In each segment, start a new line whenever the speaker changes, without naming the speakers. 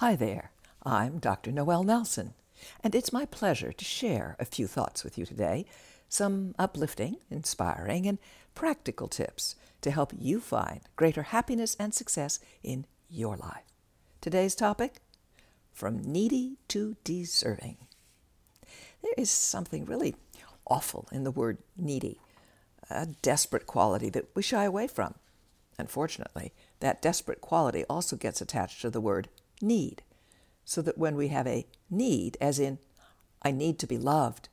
Hi there, I'm Dr. Noelle Nelson, and it's my pleasure to share a few thoughts with you today, some uplifting, inspiring, and practical tips to help you find greater happiness and success in your life. Today's topic From Needy to Deserving. There is something really awful in the word needy, a desperate quality that we shy away from. Unfortunately, that desperate quality also gets attached to the word need, so that when we have a need, as in, I need to be loved,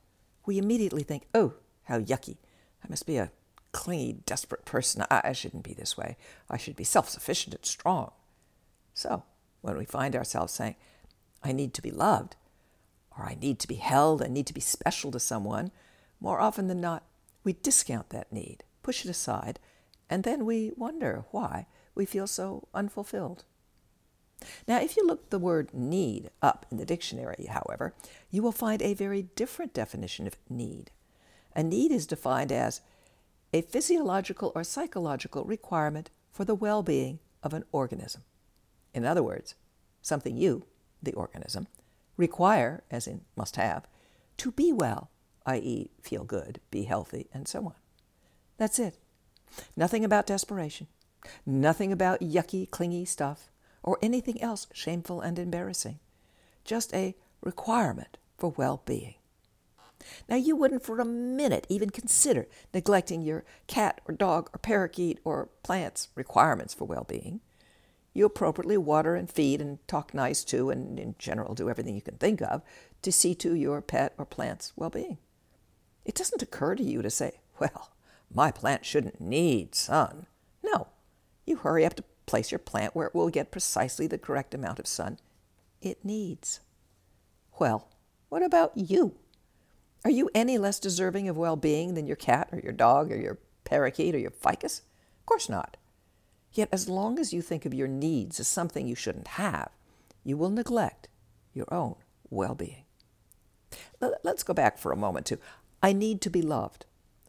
we immediately think, oh, how yucky. I must be a clingy, desperate person. I, I shouldn't be this way. I should be self sufficient and strong. So, when we find ourselves saying, I need to be loved, or I need to be held, I need to be special to someone, more often than not, we discount that need, push it aside, and then we wonder why we feel so unfulfilled. Now, if you look the word need up in the dictionary, however, you will find a very different definition of need. A need is defined as a physiological or psychological requirement for the well being of an organism. In other words, something you, the organism, require, as in must have, to be well, i.e., feel good, be healthy, and so on. That's it. Nothing about desperation, nothing about yucky, clingy stuff or anything else shameful and embarrassing. Just a requirement for well being. Now, you wouldn't for a minute even consider neglecting your cat or dog or parakeet or plant's requirements for well being. You appropriately water and feed and talk nice to, and in general do everything you can think of to see to your pet or plant's well being. It doesn't occur to you to say, well, my plant shouldn't need sun. No, you hurry up to place your plant where it will get precisely the correct amount of sun it needs. Well, what about you? Are you any less deserving of well being than your cat or your dog or your parakeet or your ficus? Of course not. Yet, as long as you think of your needs as something you shouldn't have, you will neglect your own well being. Let's go back for a moment to I need to be loved.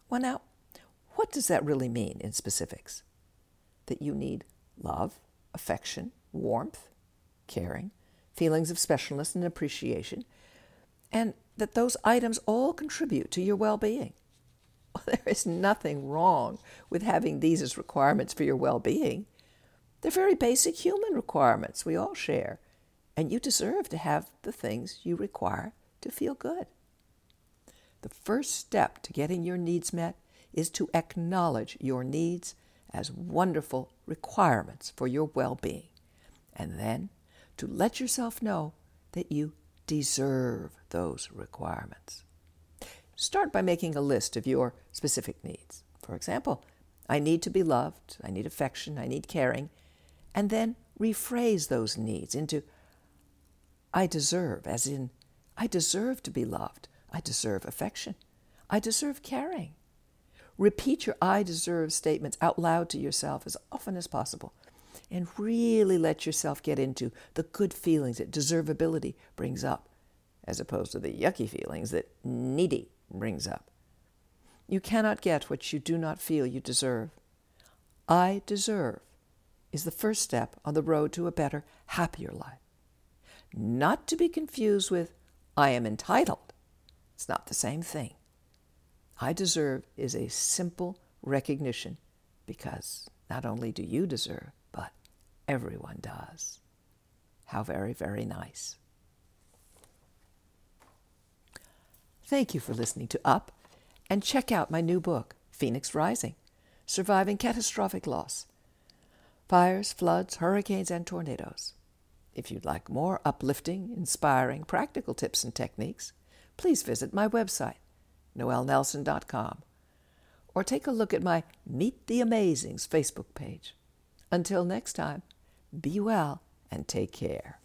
Well, now, what does that really mean in specifics? That you need love, affection, warmth, caring, feelings of specialness and appreciation, and that those items all contribute to your well being. There is nothing wrong with having these as requirements for your well being. They're very basic human requirements we all share, and you deserve to have the things you require to feel good. The first step to getting your needs met is to acknowledge your needs as wonderful requirements for your well being, and then to let yourself know that you deserve those requirements. Start by making a list of your specific needs. For example, I need to be loved, I need affection, I need caring, and then rephrase those needs into I deserve, as in, I deserve to be loved, I deserve affection, I deserve caring, Repeat your I deserve statements out loud to yourself as often as possible and really let yourself get into the good feelings that deservability brings up, as opposed to the yucky feelings that needy brings up. You cannot get what you do not feel you deserve. I deserve is the first step on the road to a better, happier life. Not to be confused with I am entitled. It's not the same thing. I deserve is a simple recognition because not only do you deserve, but everyone does. How very, very nice. Thank you for listening to Up, and check out my new book, Phoenix Rising Surviving Catastrophic Loss Fires, Floods, Hurricanes, and Tornadoes. If you'd like more uplifting, inspiring, practical tips and techniques, please visit my website, noellenelson.com, or take a look at my Meet the Amazings Facebook page. Until next time, be well and take care.